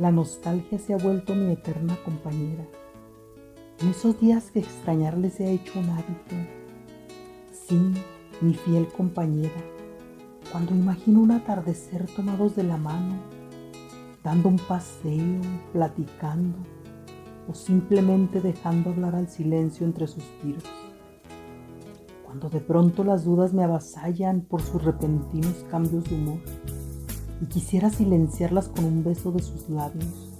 La nostalgia se ha vuelto mi eterna compañera. En esos días que extrañarle se ha hecho un hábito. Sí, mi fiel compañera. Cuando imagino un atardecer tomados de la mano, dando un paseo, platicando o simplemente dejando hablar al silencio entre suspiros. Cuando de pronto las dudas me avasallan por sus repentinos cambios de humor y quisiera silenciarlas con un beso de sus labios,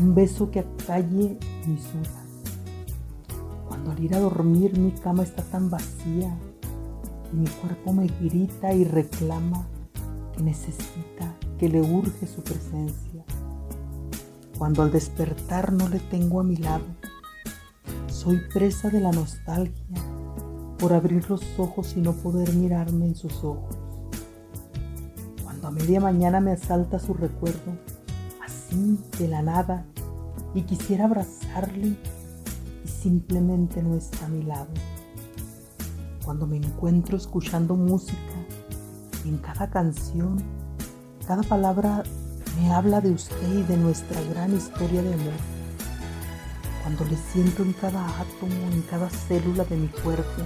un beso que acalle mis dudas. Cuando al ir a dormir mi cama está tan vacía y mi cuerpo me grita y reclama que necesita, que le urge su presencia. Cuando al despertar no le tengo a mi lado, soy presa de la nostalgia por abrir los ojos y no poder mirarme en sus ojos a media mañana me asalta su recuerdo, así de la nada, y quisiera abrazarle y simplemente no está a mi lado. Cuando me encuentro escuchando música, en cada canción, cada palabra me habla de usted y de nuestra gran historia de amor. Cuando le siento en cada átomo, en cada célula de mi cuerpo,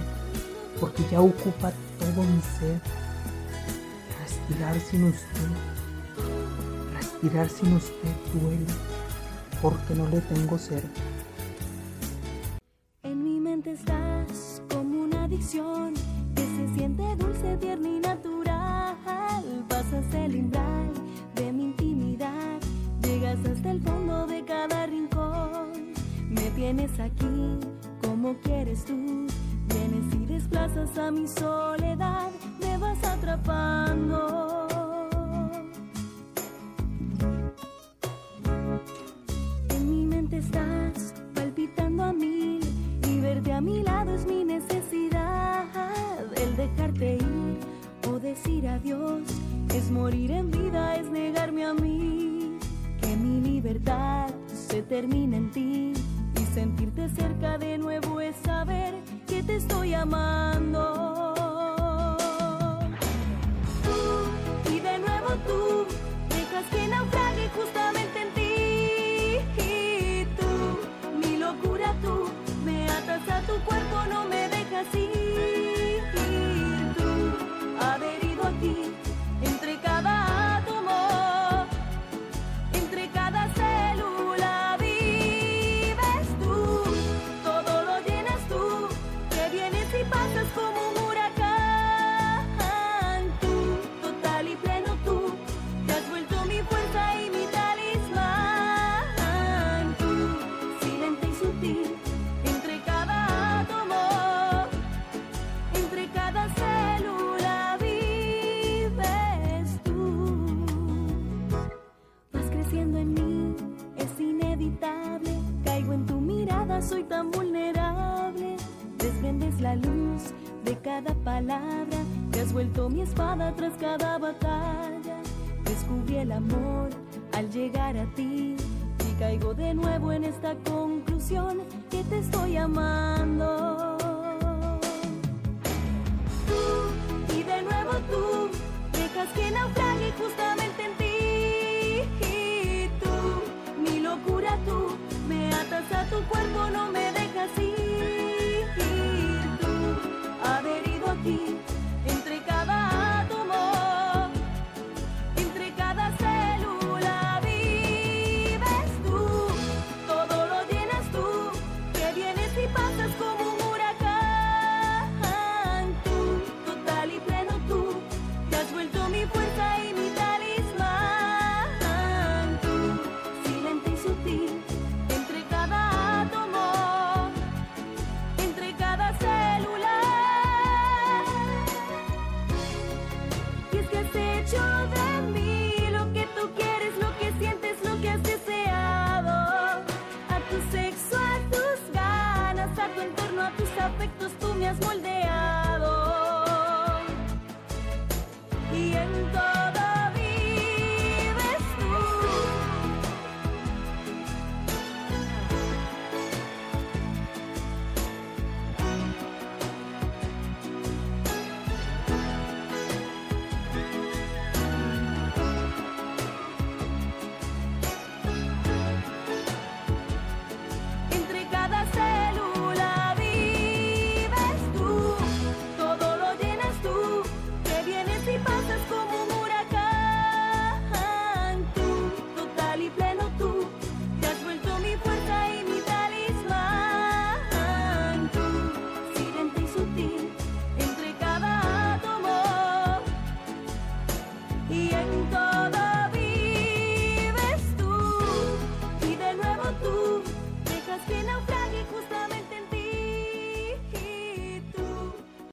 porque ya ocupa todo mi ser respirar sin usted, respirar sin usted duele porque no le tengo cerca. En mi mente estás como una adicción que se siente dulce, tierna y natural. Pasas el umbral de mi intimidad, llegas hasta el fondo de cada rincón. Me tienes aquí como quieres tú, vienes y desplazas a mi soledad vas atrapando. Es mi necesidad. El dejarte ir o decir adiós es morir en vida, es negarme a mí. Que mi libertad se termina en ti y sentirte cerca de nuevo es saber que te estoy amando. De cada palabra, te has vuelto mi espada tras cada batalla. Descubrí el amor al llegar a ti y caigo de nuevo en esta conclusión que te estoy amando. Tú y de nuevo tú dejas que naufrague todo en torno a tus afectos tú me has moldeado. Y entonces